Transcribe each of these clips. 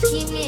scheming.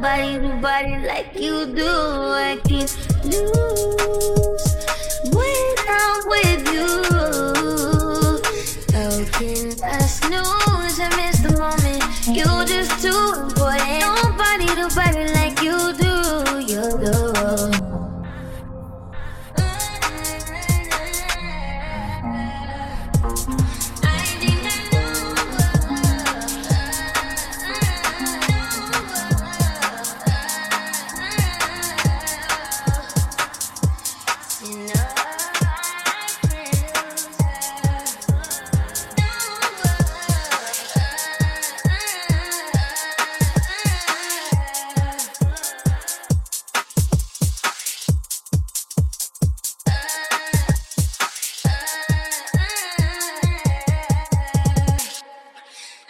Nobody to body like you do. I can't lose when I'm with you.